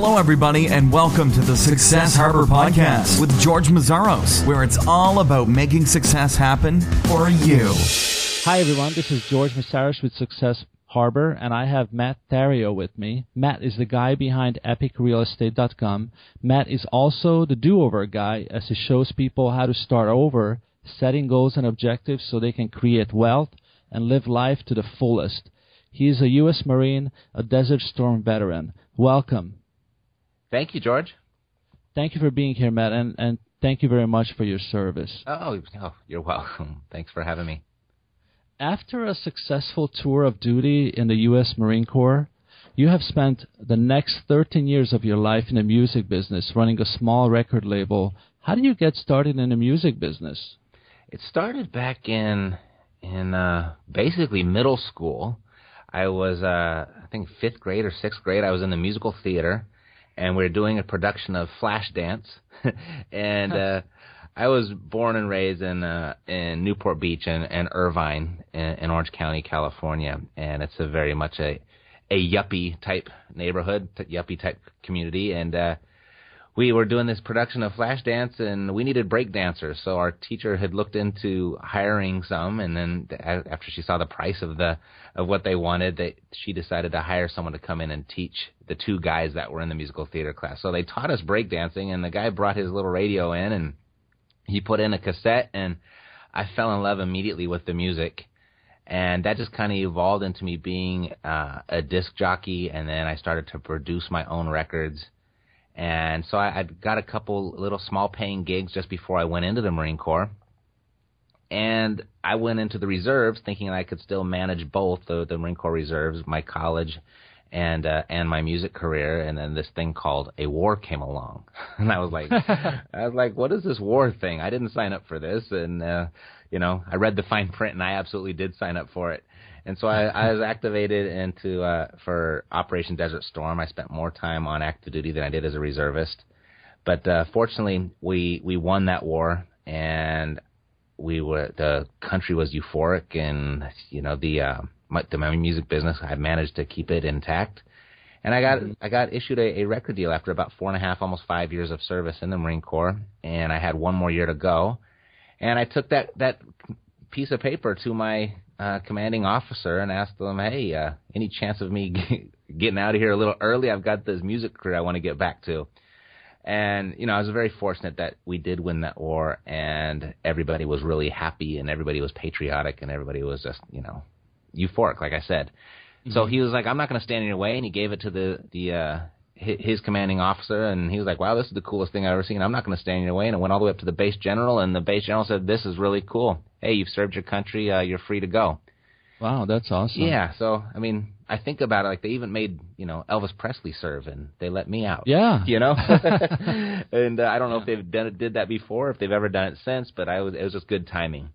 Hello, everybody, and welcome to the Success Harbor Podcast with George Mazzaros, where it's all about making success happen for you. Hi, everyone. This is George Mazzaros with Success Harbor, and I have Matt Theriault with me. Matt is the guy behind EpicRealEstate.com. Matt is also the do-over guy, as he shows people how to start over, setting goals and objectives so they can create wealth and live life to the fullest. He is a U.S. Marine, a Desert Storm veteran. Welcome. Thank you, George. Thank you for being here, Matt, and, and thank you very much for your service. Oh, oh, you're welcome. Thanks for having me. After a successful tour of duty in the U.S. Marine Corps, you have spent the next 13 years of your life in the music business, running a small record label. How did you get started in the music business? It started back in in uh, basically middle school. I was, uh, I think, fifth grade or sixth grade. I was in the musical theater, and we were doing a production of Flashdance. and uh, I was born and raised in uh, in Newport Beach and, and Irvine in, in Orange County, California, and it's a very much a a yuppie type neighborhood, yuppie type community, and uh, we were doing this production of Flashdance, and we needed break dancers. So our teacher had looked into hiring some, and then after she saw the price of the of what they wanted, that she decided to hire someone to come in and teach the two guys that were in the musical theater class. So they taught us break dancing, and the guy brought his little radio in, and he put in a cassette, and I fell in love immediately with the music and that just kind of evolved into me being uh, a disc jockey, and then I started to produce my own records and so I, I got a couple little small paying gigs just before I went into the Marine Corps. And I went into the reserves thinking I could still manage both the, the Marine Corps reserves, my college, and uh, and my music career. And then this thing called a war came along, and I was like, I was like, what is this war thing? I didn't sign up for this, and uh, you know, I read the fine print, and I absolutely did sign up for it. And so I, I was activated into uh, for Operation Desert Storm. I spent more time on active duty than I did as a reservist. But uh, fortunately, we we won that war, and we were the country was euphoric, and you know the uh, my, the my music business. I managed to keep it intact, and I got mm-hmm. I got issued a, a record deal after about four and a half, almost five years of service in the Marine Corps, and I had one more year to go, and I took that that piece of paper to my uh, commanding officer and asked them, "Hey, uh, any chance of me getting out of here a little early? I've got this music career I want to get back to." And you know, I was very fortunate that we did win that war, and everybody was really happy, and everybody was patriotic, and everybody was just you know euphoric, like I said. Mm-hmm. So he was like, "I'm not going to stand in your way," and he gave it to the the uh, his commanding officer, and he was like, "Wow, this is the coolest thing I've ever seen. I'm not going to stand in your way." And it went all the way up to the base general, and the base general said, "This is really cool. Hey, you've served your country. Uh, you're free to go." Wow, that's awesome. Yeah. So I mean, I think about it like they even made you know Elvis Presley serve, and they let me out. Yeah. You know. and uh, I don't know if they've done it, did that before, if they've ever done it since, but I was it was just good timing.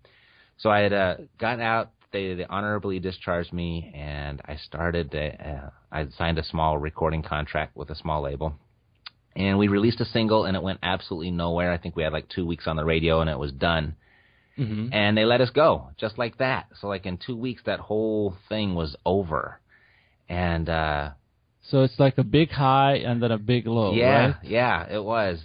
So I had uh, gotten out they, they honorably discharged me, and I started. uh, I signed a small recording contract with a small label, and we released a single, and it went absolutely nowhere. I think we had like two weeks on the radio, and it was done. Mm-hmm. And they let us go just like that. So like in two weeks, that whole thing was over, and. uh so it's like a big high and then a big low. Yeah, right? yeah, it was.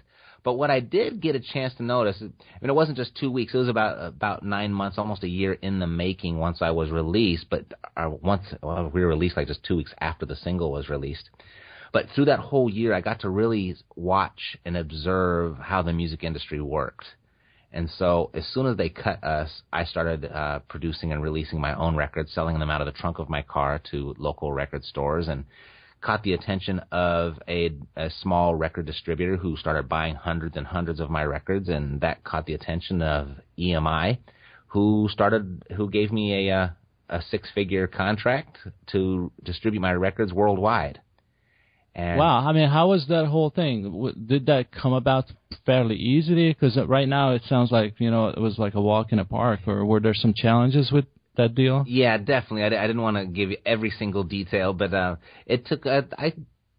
But what I did get a chance to notice, I mean, it wasn't just two weeks; it was about about nine months, almost a year in the making. Once I was released, but once well, we were released like just two weeks after the single was released. But through that whole year, I got to really watch and observe how the music industry worked. And so, as soon as they cut us, I started uh, producing and releasing my own records, selling them out of the trunk of my car to local record stores, and caught the attention of a, a small record distributor who started buying hundreds and hundreds of my records, and that caught the attention of EMI, who started who gave me a uh, a, a six figure contract to distribute my records worldwide. And wow, I mean, how was that whole thing? Did that come about fairly easily? Because right now it sounds like you know it was like a walk in the park, or were there some challenges with that deal? Yeah, definitely. I, I didn't want to give you every single detail, but uh, it took. Uh, I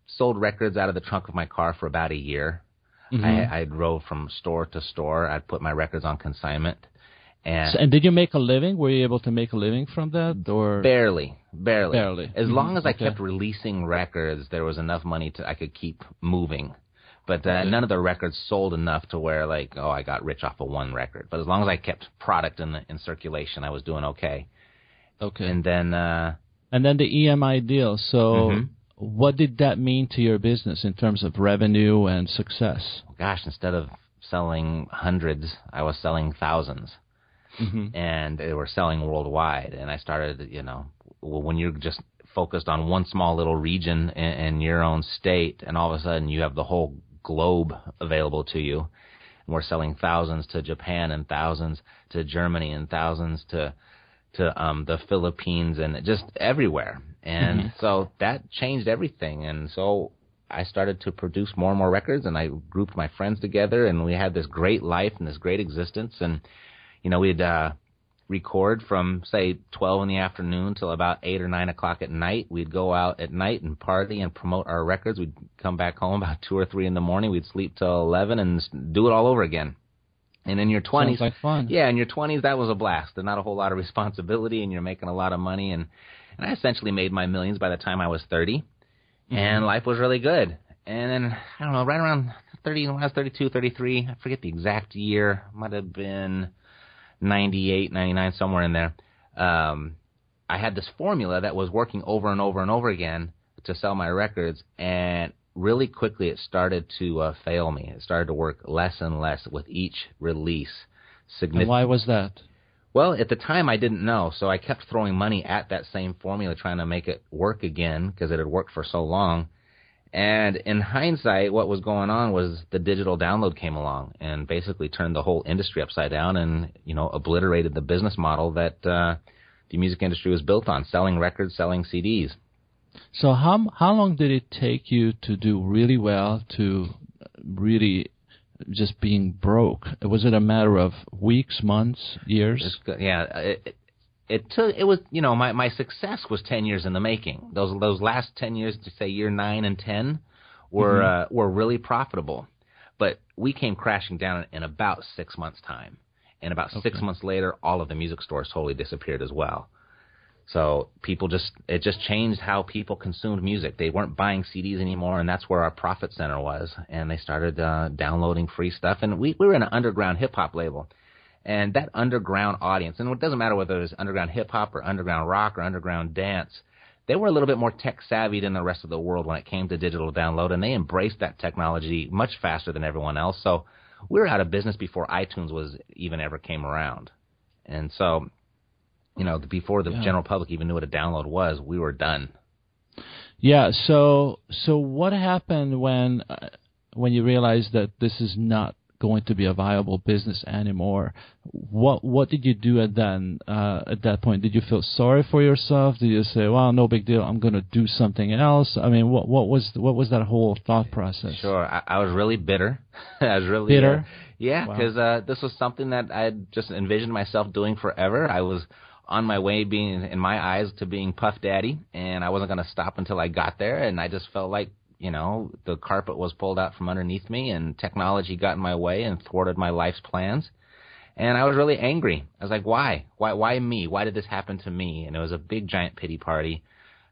sold records out of the trunk of my car for about a year. Mm-hmm. I, I drove from store to store. I'd put my records on consignment, And, So, and did you make a living? Were you able to make a living from that, or barely, barely, Barely. As Mhm, long as I okay. kept releasing records, there was enough money to I could keep moving. But uh, none of the records sold enough to where like, oh, I got rich off of one record. But as long as I kept product in the, in circulation, I was doing okay. okay? And then uh, And then the EMI deal. So, Mhm. what did that mean to your business in terms of revenue and success? gosh, instead of selling hundreds, I was selling thousands. hmm and they were selling worldwide. And I started, you know, when you're just focused on one small little region in, in your own state, and all of a sudden you have the whole globe available to you. And we're selling thousands to Japan and thousands to Germany and thousands to to um, the Philippines and just everywhere. And Mhm. so that changed everything. And so I started to produce more and more records, and I grouped my friends together, and we had this great life and this great existence. And you know, we'd uh, record from say 12 in the afternoon till about 8 or 9 o'clock at night. We'd go out at night and party and promote our records. We'd come back home about 2 or 3 in the morning. We'd sleep till 11 and do it all over again. And in your 20s, Sounds like fun. yeah, in your 20s, that was a blast. And not a whole lot of responsibility, and you're making a lot of money. And, and I essentially made my millions by the time I was 30, mm-hmm. and life was really good. And then, I don't know, right around 30, when I was 32, 33, I forget the exact year, might have been 98, 99, somewhere in there. Um, I had this formula that was working over and over and over again to sell my records, and really quickly it started to uh, fail me. It started to work less and less with each release. And why was that? Well, at the time I didn't know, so I kept throwing money at that same formula, trying to make it work again because it had worked for so long. And in hindsight, what was going on was the digital download came along and basically turned the whole industry upside down, and you know obliterated the business model that uh, the music industry was built on: selling records, selling CDs. So how how long did it take you to do really well to really just being broke? Was it a matter of weeks, months, years? It's yeah, it, it, took. It was you know my my success was ten years in the making. Those those last ten years, to say year nine and ten, were uh, were really profitable. But we came crashing down in about six months' time, and about six months later, all of the music stores totally disappeared as well. So people just it just changed how people consumed music. They weren't buying CDs anymore, and that's where our profit center was. And they started uh, downloading free stuff. And we we were an underground hip hop label, and that underground audience, and it doesn't matter whether it was underground hip hop or underground rock or underground dance, they were a little bit more tech savvy than the rest of the world when it came to digital download, and they embraced that technology much faster than everyone else. So we were out of business before iTunes was even ever came around, and so. You know, before the Yeah. general public even knew what a download was, we were done. Yeah. So so what happened when uh, when you realized that this is not going to be a viable business anymore? What what did you do at then uh, at that point? Did you feel sorry for yourself? Did you say, "Well, no big deal. I'm going to do something else"? I mean, what what was what was that whole thought process? Sure, I, I was really bitter. I was really Bitter? uh, yeah, Wow. because uh, this was something that I had just envisioned myself doing forever. I was on my way, being in my eyes, to being Puff Daddy, and I wasn't going to stop until I got there. And I just felt like you know the carpet was pulled out from underneath me, and technology got in my way and thwarted my life's plans. And I was really angry. I was like, why? Why? Why me? Why did this happen to me? And it was a big giant pity party.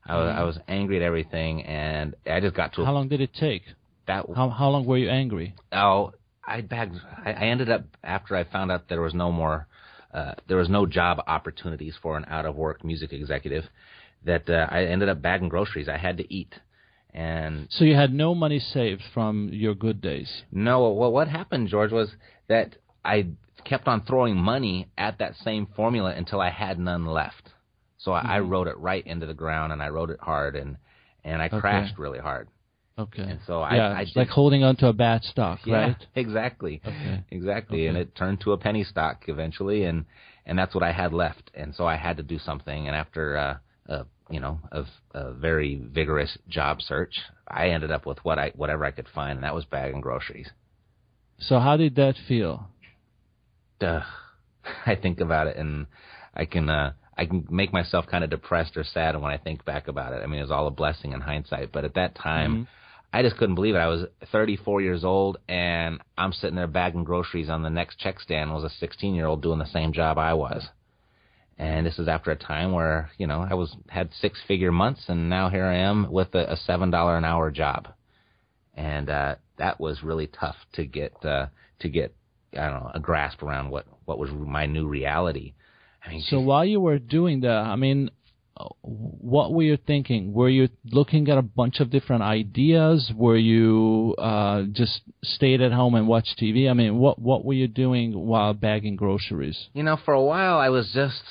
I was, I was angry at everything, and I just got to How long did it take? that How how long were you angry? Oh, I bagged. I, I ended up after I found out there was no more, uh, there was no job opportunities for an out of work music executive. That uh, I ended up bagging groceries. I had to eat, and So you had no money saved from your good days. no. Well, what happened, George, was that I kept on throwing money at that same formula until I had none left. So I, I rode it right into the ground, and I rode it hard, and and I Okay. crashed really hard. Okay. And so I- yeah, I it's did- like holding onto a bad stock, Yeah, right? exactly. Okay. Exactly. And it turned to a penny stock eventually and and that's what I had left. And so I had to do something and after uh uh you know, a, a very vigorous job search, I ended up with what I whatever I could find and that was bagging groceries. So how did that feel? Duh. I think about it and I can uh I can make myself kind of depressed or sad when I think back about it. I mean, it was all a blessing in hindsight, but at that time, I just couldn't believe it. I was 34 years old, and I'm sitting there bagging groceries on the next check stand. Was a 16 year old doing the same job I was, and this is after a time where you know I was had six figure months, and now here I am with a, a seven dollar an hour job, and uh, that was really tough to get uh, to get I don't know a grasp around what what was my new reality. I mean, So while you were doing that, I mean, what were you thinking? Were you looking at a bunch of different ideas? Were you uh, just stayed at home and watched TV? I mean, what what were you doing while bagging groceries? You know, for a while I was just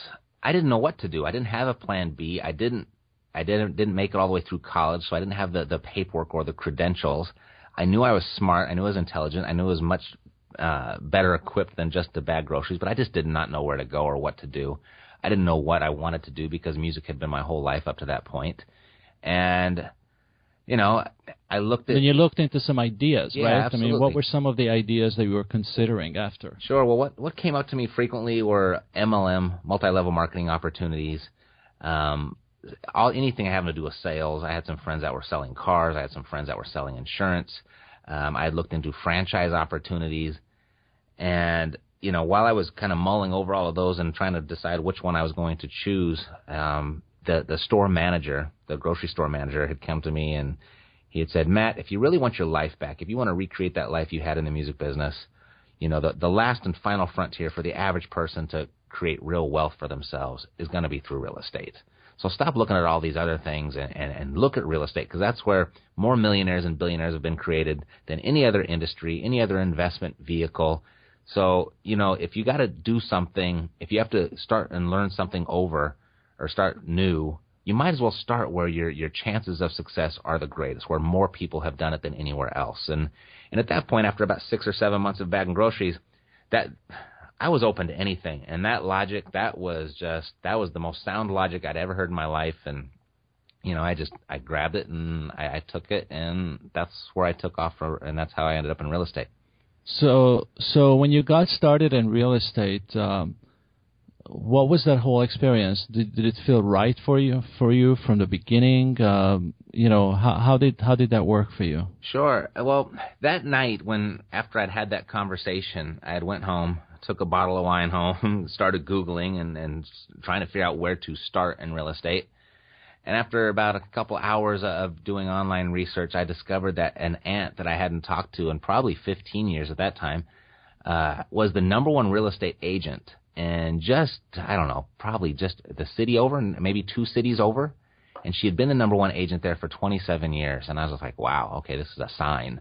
I didn't know what to do. I didn't have a plan B. I didn't I didn't didn't make it all the way through college, so I didn't have the the paperwork or the credentials. I knew I was smart. I knew I was intelligent. I knew I was much uh, better equipped than just to bag groceries, but I just did not know where to go or what to do. I didn't know what I wanted to do because music had been my whole life up to that point. And, you know, I looked at. Then you looked into some ideas, Yeah, right? I mean, what were some of the ideas that you were considering after? Sure. Well, what what came up to me frequently were MLM, multi-level marketing opportunities, um, all anything having to do with sales. I had some friends that were selling cars. I had some friends that were selling insurance. Um, I had looked into franchise opportunities, and you know, while I was kind of mulling over all of those and trying to decide which one I was going to choose, um, the the store manager, the grocery store manager, had come to me and he had said, Matt, if you really want your life back, if you want to recreate that life you had in the music business, you know, the, the last and final frontier for the average person to create real wealth for themselves is going to be through real estate. So stop looking at all these other things and, and, and look at real estate because that's where more millionaires and billionaires have been created than any other industry, any other investment vehicle. So, you know, if you got to do something, if you have to start and learn something over or start new, you might as well start where your your chances of success are the greatest, where more people have done it than anywhere else. And and at that point, after about six or seven months of bagging groceries, that I was open to anything. And that logic, that was just that was the most sound logic I'd ever heard in my life. And you know, I just I grabbed it and I, I took it, and that's where I took off, for, and that's how I ended up in real estate. So, so when you got started in real estate, um, what was that whole experience? Did, did it feel right for you for you from the beginning? Um, you know, how, how did how did that work for you? Sure. Well, that night when after I'd had that conversation, I had went home, took a bottle of wine home, started googling and and trying to figure out where to start in real estate. And after about a couple hours of doing online research, I discovered that an aunt that I hadn't talked to in probably 15 years at that time uh, was the number one real estate agent and just I don't know, probably just the city over, and maybe two cities over. And she had been the number one agent there for 27 years. And I was like, wow, okay, this is a sign.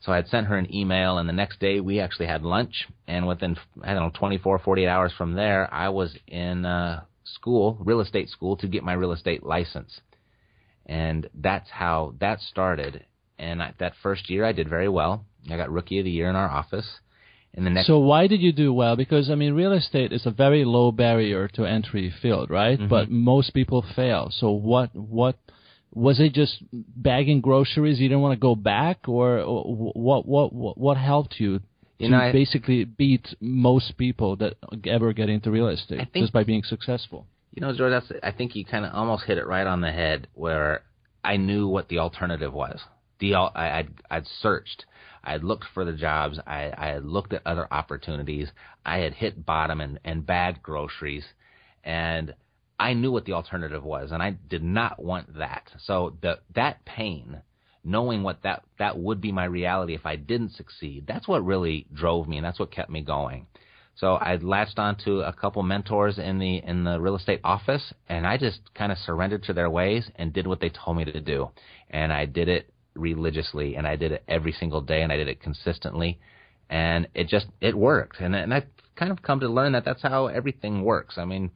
So I had sent her an email, and the next day we actually had lunch. And within I don't know 24, 48 hours from there, I was in uh, school, real estate school, to get my real estate license. And that's how that started. And I, that first year, I did very well. I got rookie of the year in our office. And the next So why did you do well? Because I mean, real estate is a very low barrier to entry field, right? Mhm. But most people fail. So what what was it? Just bagging groceries? You didn't want to go back, or, or what what what what helped You to know, I- basically beat most people that ever get into real estate think- just by being successful? You know, George, that's, I think you kind of almost hit it right on the head where I knew what the alternative was. The I, I'd, I'd searched. I had looked for the jobs. I, I had looked at other opportunities. I had hit bottom and, and bad groceries. And I knew what the alternative was, and I did not want that. So the, that pain, knowing what that, that would be my reality if I didn't succeed, that's what really drove me, and that's what kept me going. So I latched onto a couple mentors in the in the real estate office, and I just kind of surrendered to their ways and did what they told me to do. And I did it religiously, and I did it every single day, and I did it consistently, and it just it worked. And and I've kind of come to learn that that's how everything works. I mean,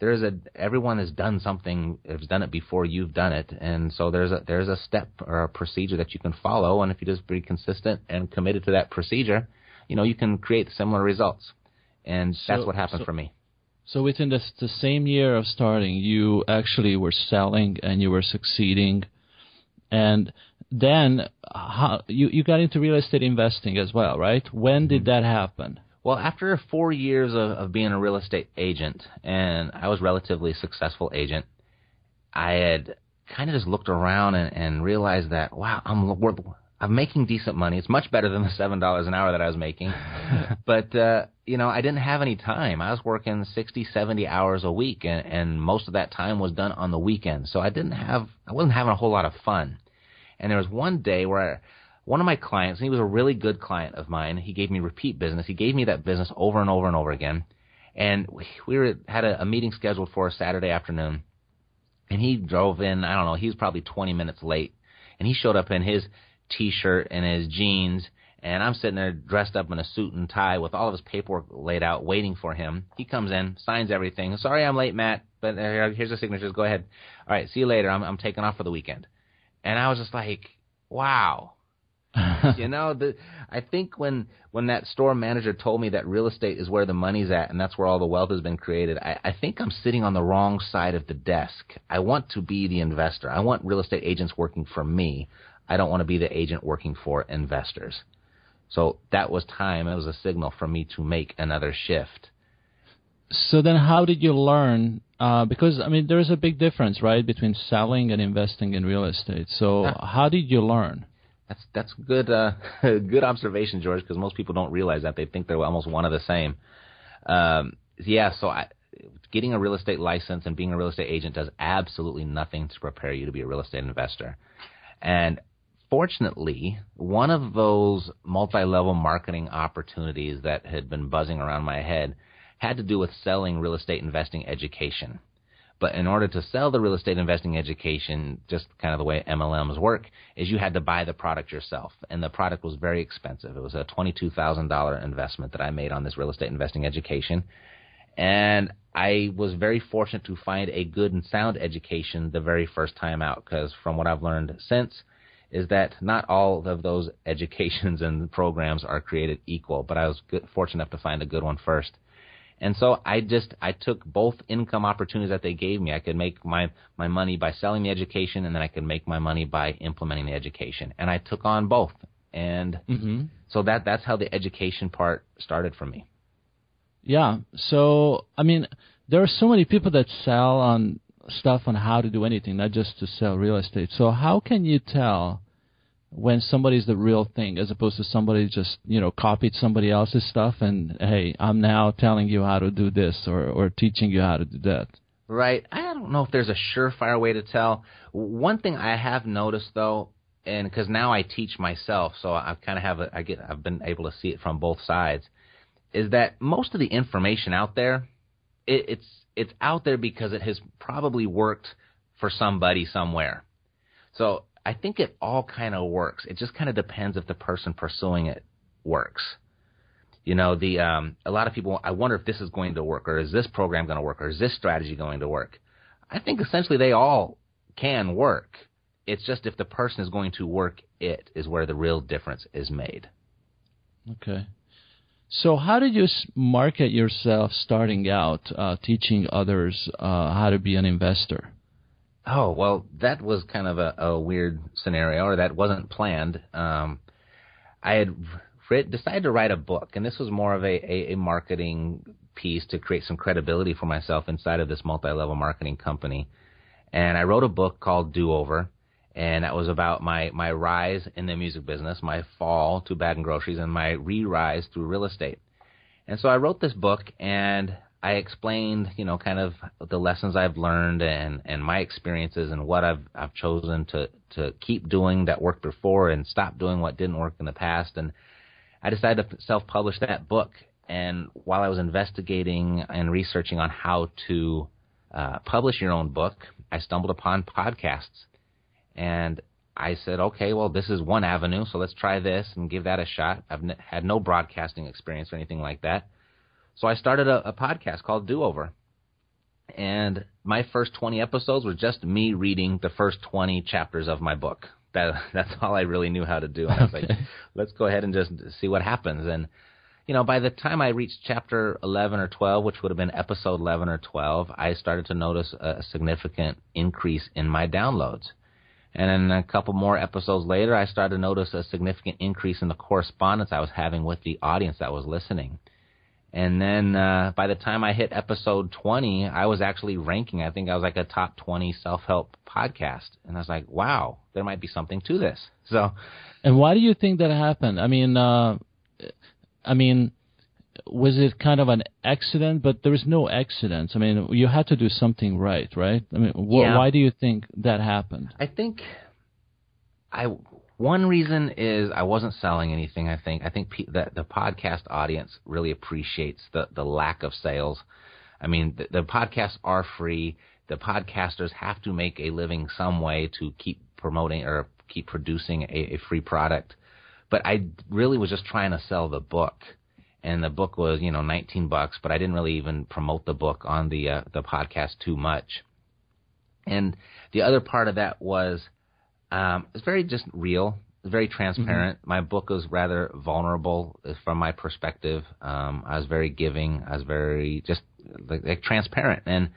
there's a everyone has done something, has done it before you've done it, and so there's a there's a step or a procedure that you can follow, and if you just be consistent and committed to that procedure, you know you can create similar results and that's what happened so- for me. So within the, the same year of starting, you actually were selling and you were succeeding, and then how, you you got into real estate investing as well, right? When did mm-hmm. that happen? Well, after four years of, of being a real estate agent, and I was a relatively successful agent, I had kind of just looked around and, and realized that wow, I'm worth, I'm making decent money. It's much better than the seven dollars an hour that I was making, but uh, you know I didn't have any time. I was working sixty, seventy hours a week, and, and most of that time was done on the weekends. So I didn't have I wasn't having a whole lot of fun. And there was one day where I, one of my clients, and he was a really good client of mine. He gave me repeat business. He gave me that business over and over and over again. And we were had a, a meeting scheduled for a Saturday afternoon, and he drove in. I don't know. He was probably 20 minutes late, and he showed up in his t-shirt and his jeans. And I'm sitting there dressed up in a suit and tie with all of his paperwork laid out, waiting for him. He comes in, signs everything. Sorry, I'm late, Matt, but uh, here's the signatures. Go ahead. All right, see you later. I'm I'm taking off for the weekend. And I was just like, wow, you know, the, I think when when that store manager told me that real estate is where the money's at and that's where all the wealth has been created, I, I think I'm sitting on the wrong side of the desk. I want to be the investor. I want real estate agents working for me. I don't want to be the agent working for investors. So that was time. It was a signal for me to make another shift. So then, how did you learn? Uh, because I mean, there is a big difference, right, between selling and investing in real estate. So, how did you learn? That's that's good uh, good observation, George. Because most people don't realize that they think they're almost one of the same. Um, yeah, so I, getting a real estate license and being a real estate agent does absolutely nothing to prepare you to be a real estate investor. And fortunately, one of those multi-level marketing opportunities that had been buzzing around my head had to do with selling real estate investing education. But in order to sell the real estate investing education, just kind of the way MLMs work, is you had to buy the product yourself. And the product was very expensive. It was a $22,000 investment that I made on this real estate investing education. And I was very fortunate to find a good and sound education the very first time out because from what I've learned since is that not all of those educations and programs are created equal, but I was good, fortunate enough to find a good one first. And so I just I took both income opportunities that they gave me. I could make my my money by selling the education, and then I could make my money by implementing the education. And I took on both. And mm-hmm. so that that's how the education part started for me. Yeah. So I mean, there are so many people that sell on stuff on how to do anything, not just to sell real estate. So how can you tell? When somebody's the real thing as opposed to somebody just you know copied somebody else's stuff and hey i'm now telling you how to do this or or teaching you how to do that. Right. I don't know if there's a surefire way to tell. One thing i have noticed though and because now i teach myself so i kind of have a, i get i've been able to see it from both sides is that most of the information out there it, it's it's out there because it has probably worked for somebody somewhere. So I think it all kind of works. It just kind of depends if the person pursuing it works. You know, the um, a lot of people. I wonder if this is going to work, or is this program going to work, or is this strategy going to work? I think essentially they all can work. It's just if the person is going to work it is where the real difference is made. Okay. So, how did you market yourself starting out, uh, teaching others uh, how to be an investor? Oh well, that was kind of a, a weird scenario, or that wasn't planned. Um, I had writ, decided to write a book, and this was more of a, a, a marketing piece to create some credibility for myself inside of this multi-level marketing company. And I wrote a book called Do Over, and that was about my my rise in the music business, my fall to bag and groceries, and my re-rise through real estate. And so I wrote this book, and I explained, you know, kind of the lessons I've learned and, and my experiences and what I've I've chosen to to keep doing that worked before and stop doing what didn't work in the past. And I decided to self-publish that book. And while I was investigating and researching on how to uh, publish your own book, I stumbled upon podcasts, and I said, okay, well, this is one avenue, so let's try this and give that a shot. I've n- had no broadcasting experience or anything like that. So I started a, a podcast called Do Over. And my first 20 episodes were just me reading the first 20 chapters of my book. That that's all I really knew how to do. And I was like, let's go ahead and just see what happens. And you know, by the time I reached chapter 11 or 12, which would have been episode 11 or 12, I started to notice a significant increase in my downloads. And then a couple more episodes later, I started to notice a significant increase in the correspondence I was having with the audience that was listening. And then uh, by the time I hit episode 20, I was actually ranking. I think I was like a top 20 self help podcast. And I was like, wow, there might be something to this. So. And why do you think that happened? I mean, uh, I mean, was it kind of an accident? But there was no accidents. I mean, you had to do something right, right? I mean, wh- Yeah. why do you think that happened? I think I one reason is I wasn't selling anything. I think I think pe- that the podcast audience really appreciates the the lack of sales. I mean, the, the podcasts are free. The podcasters have to make a living some way to keep promoting or keep producing a, a free product. But I really was just trying to sell the book, and the book was you know 19 bucks. But I didn't really even promote the book on the uh, the podcast too much. And the other part of that was um, it's very just real, very transparent. My book was rather vulnerable uh, from my perspective. Um, I was very giving. I was very just like, like transparent. And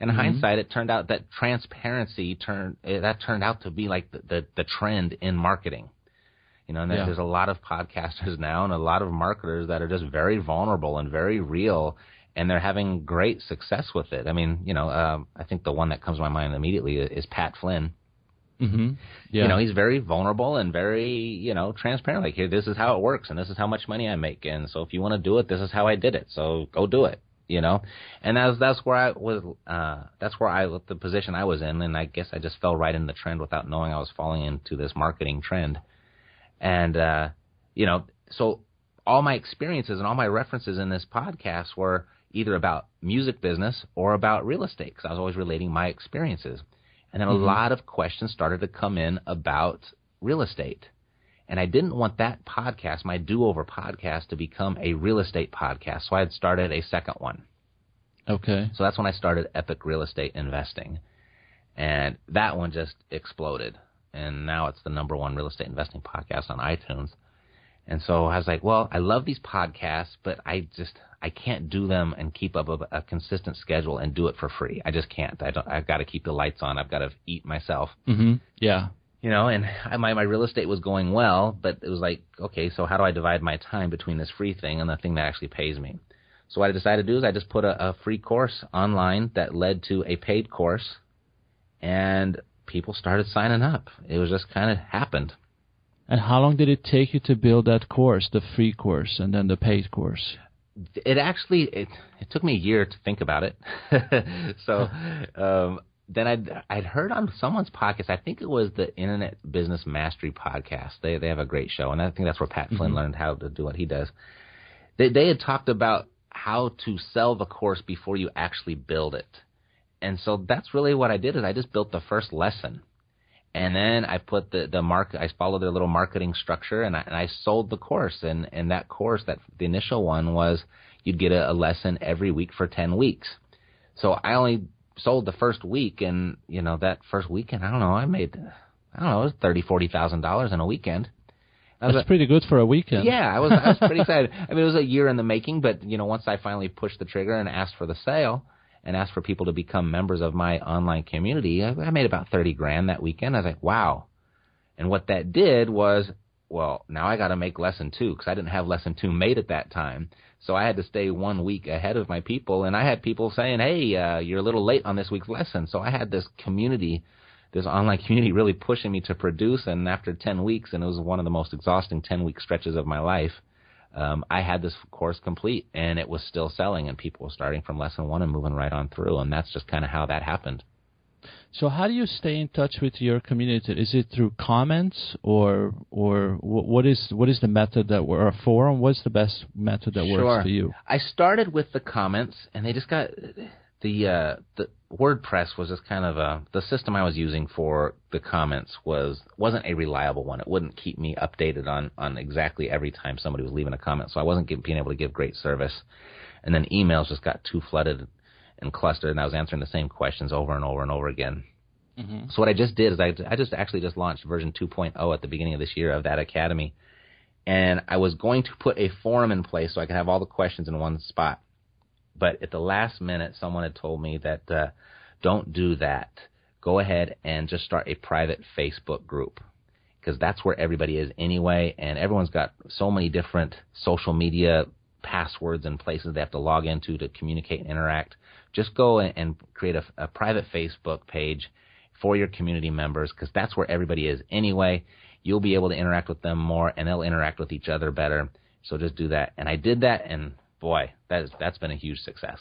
in hindsight, it turned out that transparency turned eh, that turned out to be like the the, the trend in marketing. You know, and Yeah. there's a lot of podcasters now and a lot of marketers that are just very vulnerable and very real, and they're having great success with it. I mean, you know, um, I think the one that comes to my mind immediately is Pat Flynn. Mm-hmm. Yeah. You know, he's very vulnerable and very, you know, transparent. Like, here, this is how it works, and this is how much money I make, and so if you want to do it, this is how I did it. So go do it. You know, and that's that's where I was. Uh, that's where I the position I was in, and I guess I just fell right in the trend without knowing I was falling into this marketing trend. And uh, you know, so all my experiences and all my references in this podcast were either about music business or about real estate because I was always relating my experiences. And then a mm-hmm. lot of questions started to come in about real estate. And I didn't want that podcast, my do over podcast, to become a real estate podcast. So I had started a second one. okay. So that's when I started Epic Real Estate Investing. And that one just exploded. And now it's the number one real estate investing podcast on iTunes. And so I was like, well, I love these podcasts, but I just I can't do them and keep up a, a consistent schedule and do it for free. I just can't. I don't. I've got to keep the lights on. I've got to eat myself Mm-hmm. Yeah. you know, and I, my my real estate was going well, but it was like, okay, so how do I divide my time between this free thing and the thing that actually pays me? So what I decided to do is I just put a, a free course online that led to a paid course, and people started signing up. It was just kind of happened. And how long did it take you to build that course, the free course, and then the paid course? It actually it it took me a year to think about it. so um, then I'd I'd heard on someone's podcast. I think it was the Internet Business Mastery podcast. They they have a great show, and I think that's where Pat Flynn learned how to do what he does. They they had talked about how to sell the course before you actually build it, and so that's really what I did. Is I just built the first lesson. And then I put the the mark. I followed their little marketing structure, and I, and I sold the course. And and that course, that the initial one was you'd get a, a lesson every week for ten weeks. So I only sold the first week, and you know that first weekend, I don't know, I made I don't know, it was thirty forty thousand dollars in a weekend. That's a- pretty good for a weekend. yeah, I was I was pretty excited. I mean, it was a year in the making, but you know, once I finally pushed the trigger and asked for the sale and asked for people to become members of my online community, I, I made about thirty grand that weekend. I was like, wow. And what that did was, well, now I got to make lesson two because I didn't have lesson two made at that time. So I had to stay one week ahead of my people, and I had people saying, "Hey, uh, you're a little late on this week's lesson." So I had this community this online community really pushing me to produce. And after 10 weeks, and it was one of the most exhausting 10 week stretches of my life, um, I had this course complete and it was still selling, and people were starting from lesson one and moving right on through. And that's just kind of how that happened. So how do you stay in touch with your community? Is it through comments or or what is what is the method that or a forum? What's the best method that Sure. works for you? I started with the comments, and they just got the uh, the WordPress was just kind of a the system I was using for the comments was wasn't a reliable one. It wouldn't keep me updated on on exactly every time somebody was leaving a comment, so I wasn't get, being able to give great service. And then emails just got too flooded and clustered, and I was answering the same questions over and over and over again. So what I just did is I, I just actually just launched version 2.0 at the beginning of this year of that academy, and I was going to put a forum in place so I could have all the questions in one spot. But at the last minute, someone had told me that uh, don't do that. Go ahead and just start a private Facebook group because that's where everybody is anyway, and everyone's got so many different social media passwords and places they have to log into to communicate and interact. Just go and, create a, a private Facebook page for your community members because that's where everybody is anyway. You'll be able to interact with them more, and they'll interact with each other better. So just do that. And I did that, and boy, that is that's been a huge success.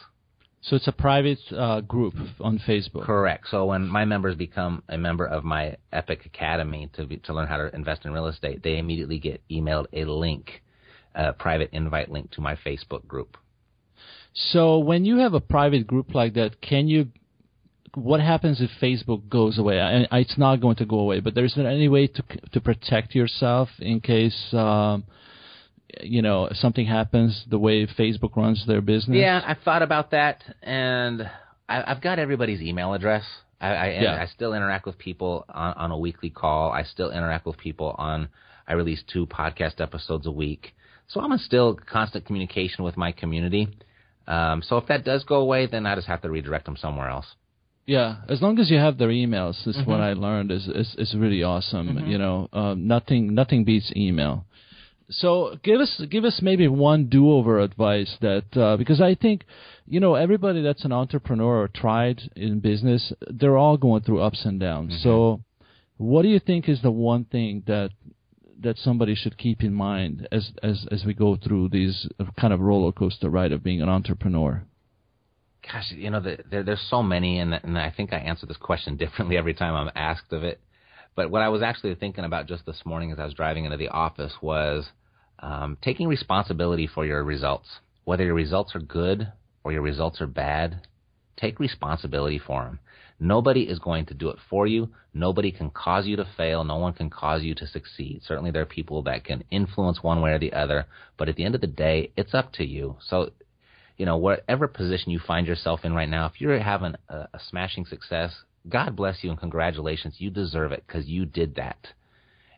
So it's a private uh, group on Facebook. Correct. So when my members become a member of my Epic Academy to be, to learn how to invest in real estate, they immediately get emailed a link, a private invite link to my Facebook group. So when you have a private group like that, can you? What happens if Facebook goes away? I, it's not going to go away, but there's any way to to protect yourself in case. Um, you know something happens the way Facebook runs their business? Yeah, I've thought about that, and I, I've got everybody's email address. I, I, yeah. I still interact with people on, on a weekly call. I still interact with people on. I release two podcast episodes a week, so I'm in still constant communication with my community. Um, so if that does go away, then I just have to redirect them somewhere else. Yeah, as long as you have their emails, is mm-hmm. what I learned is is, is really awesome. Mm-hmm. You know, um, nothing nothing beats email. So give us give us maybe one do-over advice that uh, because I think you know everybody that's an entrepreneur or tried in business they're all going through ups and downs. Mm-hmm. So what do you think is the one thing that that somebody should keep in mind as as as we go through these kind of roller coaster ride of being an entrepreneur? Gosh, you know, the, there, there's so many, and, and I think I answer this question differently every time I'm asked of it. But what I was actually thinking about just this morning as I was driving into the office was um, taking responsibility for your results. Whether your results are good or your results are bad, take responsibility for them. Nobody is going to do it for you. Nobody can cause you to fail. No one can cause you to succeed. Certainly, there are people that can influence one way or the other, but at the end of the day, it's up to you. So, you know, whatever position you find yourself in right now, if you're having a, a smashing success, God bless you and congratulations. You deserve it because you did that.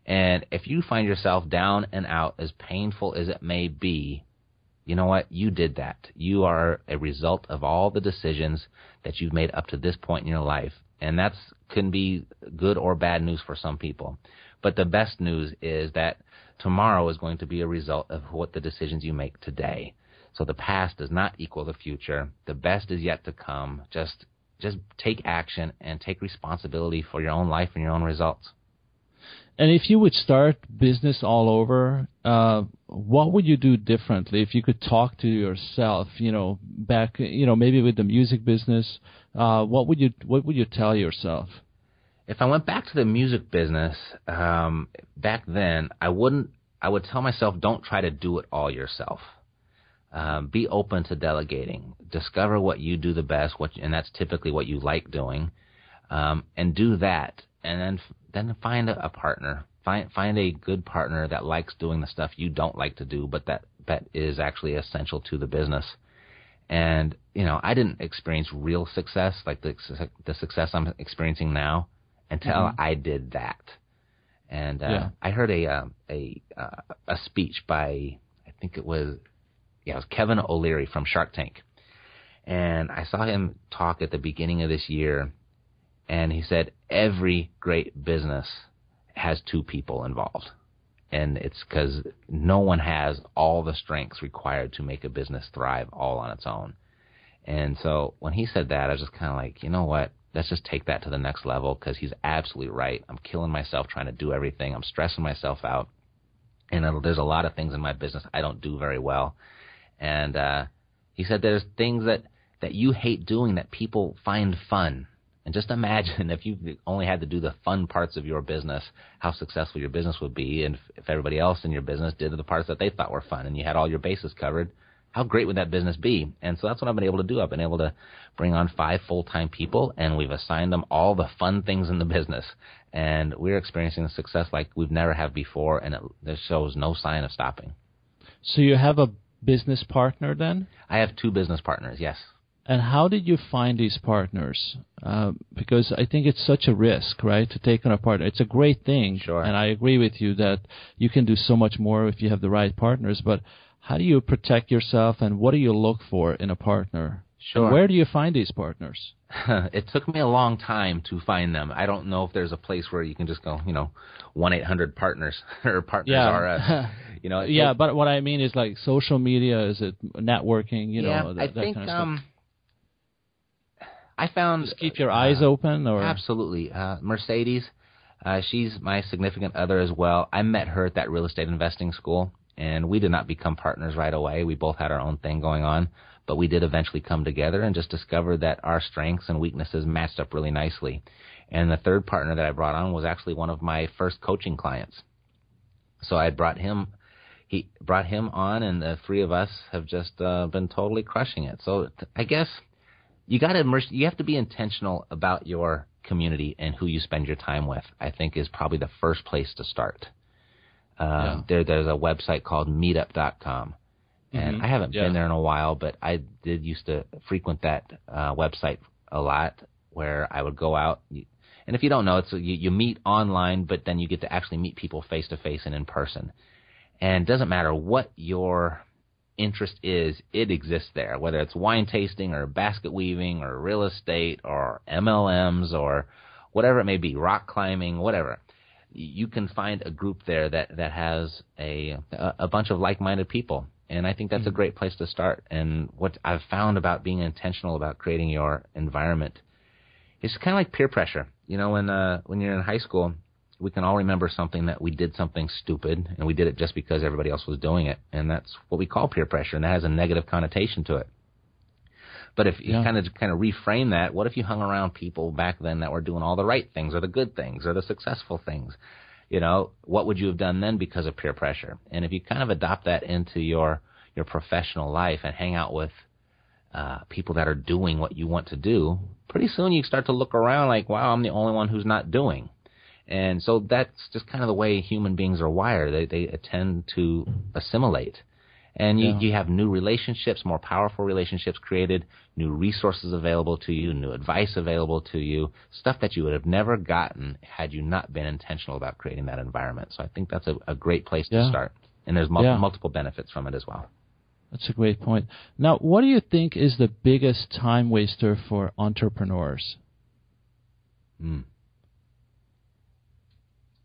And if you find yourself down and out, as painful as it may be, you know what? You did that. You are a result of all the decisions that you've made up to this point in your life. And that's can be good or bad news for some people. But the best news is that tomorrow is going to be a result of what the decisions you make today. So the past does not equal the future. The best is yet to come. Just just take action and take responsibility for your own life and your own results. And if you would start business all over, uh, what would you do differently if you could talk to yourself? You know, back, you know, maybe with the music business, uh, what would you what would you tell yourself? If I went back to the music business um, back then, I wouldn't. I would tell myself, don't try to do it all yourself. Um, be open to delegating. Discover what you do the best, what, and that's typically what you like doing, um, and do that. And then then find a, a partner. Find find a good partner that likes doing the stuff you don't like to do, but that that is actually essential to the business. And you know, I didn't experience real success like the the success I'm experiencing now until mm-hmm. I did that. And uh, yeah. I heard a uh, a uh, a speech by I think it was yeah, it was Kevin O'Leary from Shark Tank. And I saw him talk at the beginning of this year, and he said every great business has two people involved. And it's because no one has all the strengths required to make a business thrive all on its own. And so when he said that, I was just kind of like, you know what? Let's just take that to the next level because he's absolutely right. I'm killing myself trying to do everything. I'm stressing myself out. And uh, there's a lot of things in my business I don't do very well. And uh, he said there's things that that you hate doing that people find fun. And just imagine if you only had to do the fun parts of your business, how successful your business would be, and if everybody else in your business did the parts that they thought were fun, and you had all your bases covered, how great would that business be? And so that's what I've been able to do. I've been able to bring on five full-time people, and we've assigned them all the fun things in the business, and we're experiencing a success like we've never had before, and it, it shows no sign of stopping. So you have a business partner then? I have two business partners, yes. And how did you find these partners? Uh, because I think it's such a risk, right, to take on a partner. It's a great thing, sure. and I agree with you that you can do so much more if you have the right partners. But how do you protect yourself, and what do you look for in a partner? Sure. And where do you find these partners? it took me a long time to find them. I don't know if there's a place where you can just go, you know, one eight hundred partners or partners yeah. are us. You know, yeah, but what I mean is like social media. Is it networking? You yeah, know, that, I that think kind of um, I found Just keep your eyes open, or Absolutely. Uh, Mercedes, uh, she's my significant other as well. I met her at that real estate investing school, and we did not become partners right away. We both had our own thing going on, but we did eventually come together and just discovered that our strengths and weaknesses matched up really nicely. And the third partner that I brought on was actually one of my first coaching clients. So I brought him he brought him on, and the three of us have just uh, been totally crushing it. So I guess you got to immerse. You have to be intentional about your community and who you spend your time with. I think is probably the first place to start. Um, Yeah. There, there's a website called Meetup.com, and Mhm. I haven't Yeah. been there in a while, but I did used to frequent that uh, website a lot, where I would go out. And if you don't know, it's you, you meet online, but then you get to actually meet people face to face and in person. And it doesn't matter what your interest is, it exists there, whether it's wine tasting or basket weaving or real estate or MLMs or whatever it may be, rock climbing, whatever. You can find a group there that, that has a, a bunch of like-minded people. And I think that's a great place to start. And what I've found about being intentional about creating your environment is kind of like peer pressure. You know, when, uh, when you're in high school, we can all remember something that we did something stupid and we did it just because everybody else was doing it and that's what we call peer pressure and that has a negative connotation to it but if you Yeah. kind of kind of reframe that what if you hung around people back then that were doing all the right things or the good things or the successful things you know what would you have done then because of peer pressure and if you kind of adopt that into your your professional life and hang out with uh, people that are doing what you want to do, pretty soon you start to look around like, wow, I'm the only one who's not doing. And so that's just kind of the way human beings are wired. They they tend to assimilate. And you, Yeah. you have new relationships, more powerful relationships created, new resources available to you, new advice available to you, stuff that you would have never gotten had you not been intentional about creating that environment. So I think that's a, a great place Yeah. to start. And there's mul- Yeah. multiple benefits from it as well. That's a great point. Now, what do you think is the biggest time waster for entrepreneurs? Mm.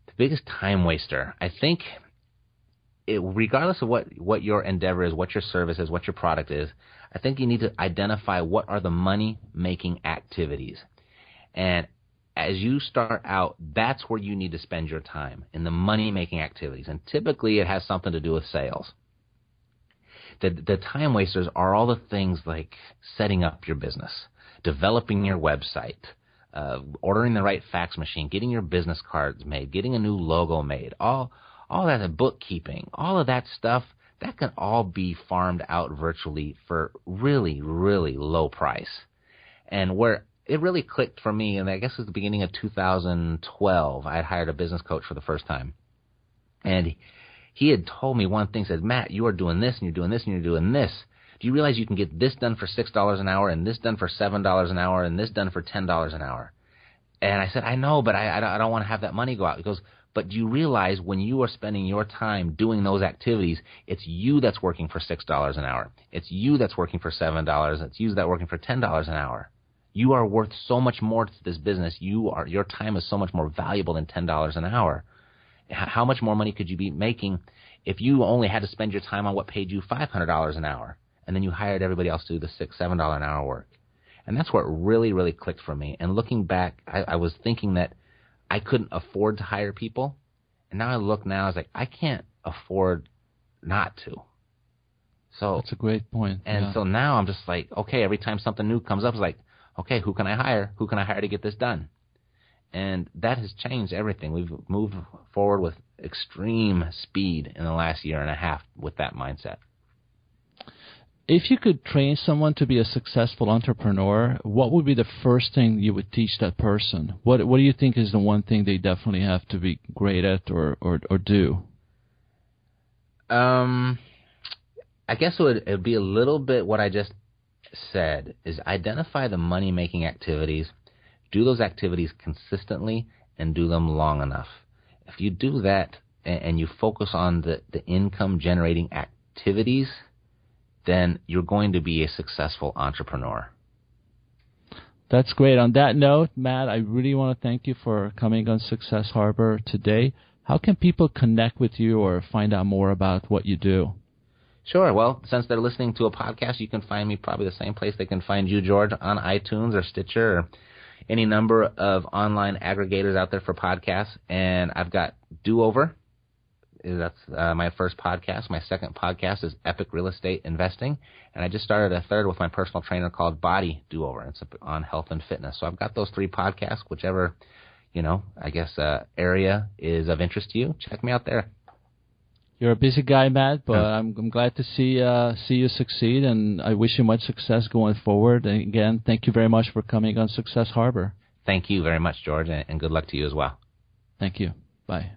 The biggest time waster, I think, it, regardless of what, what your endeavor is, what your service is, what your product is, I think you need to identify what are the money making activities. And as you start out, that's where you need to spend your time in the money making activities. And typically it has something to do with sales. The, the time wasters are all the things like setting up your business, developing your website, uh, ordering the right fax machine, getting your business cards made, getting a new logo made, all all that, bookkeeping, all of that stuff, that can all be farmed out virtually for really, really low price. And where it really clicked for me, and I guess it was the beginning of 2012, I had hired a business coach for the first time. And he had told me one thing, said, Matt, you are doing this, and you're doing this, and you're doing this. Do you realize you can get this done for $6 an hour, and this done for $7 an hour, and this done for $10 an hour? And I said, I know, but I, I don't, I don't want to have that money go out. He goes, but do you realize when you are spending your time doing those activities, it's you that's working for $6 an hour. It's you that's working for $7. It's you that's working for $10 an hour. You are worth so much more to this business. You are, your time is so much more valuable than $10 an hour. How much more money could you be making if you only had to spend your time on what paid you $500 an hour and then you hired everybody else to do the six, $7 an hour work? And that's where it really, really clicked for me. And looking back, I, I was thinking that I couldn't afford to hire people. And now I look now, I was like, I can't afford not to. So, That's a great point. and yeah. so now I'm just like, okay, every time something new comes up, it's like, okay, who can I hire? Who can I hire to get this done? And that has changed everything. We've moved forward with extreme speed in the last year and a half with that mindset. If you could train someone to be a successful entrepreneur, what would be the first thing you would teach that person? What What do you think is the one thing they definitely have to be great at or or, or do? Um, I guess it would, it would be a little bit what I just said is identify the money making activities, do those activities consistently, and do them long enough. If you do that and, and you focus on the, the income generating activities, then you're going to be a successful entrepreneur. That's great. On that note, Matt, I really want to thank you for coming on Success Harbor today. How can people connect with you or find out more about what you do? Sure. Well, since they're listening to a podcast, you can find me probably the same place they can find you, George, on iTunes or Stitcher or any number of online aggregators out there for podcasts. And I've got Do Over. That's uh, my first podcast. My second podcast is Epic Real Estate Investing. And I just started a third with my personal trainer called Body Do Over. It's on health and fitness. So I've got those three podcasts, whichever, you know, I guess uh, area is of interest to you. Check me out there. You're a busy guy, Matt, but I'm, I'm glad to see uh, see you succeed, and I wish you much success going forward. And again, thank you very much for coming on Success Harbor. Thank you very much, George, and good luck to you as well. Thank you. Bye.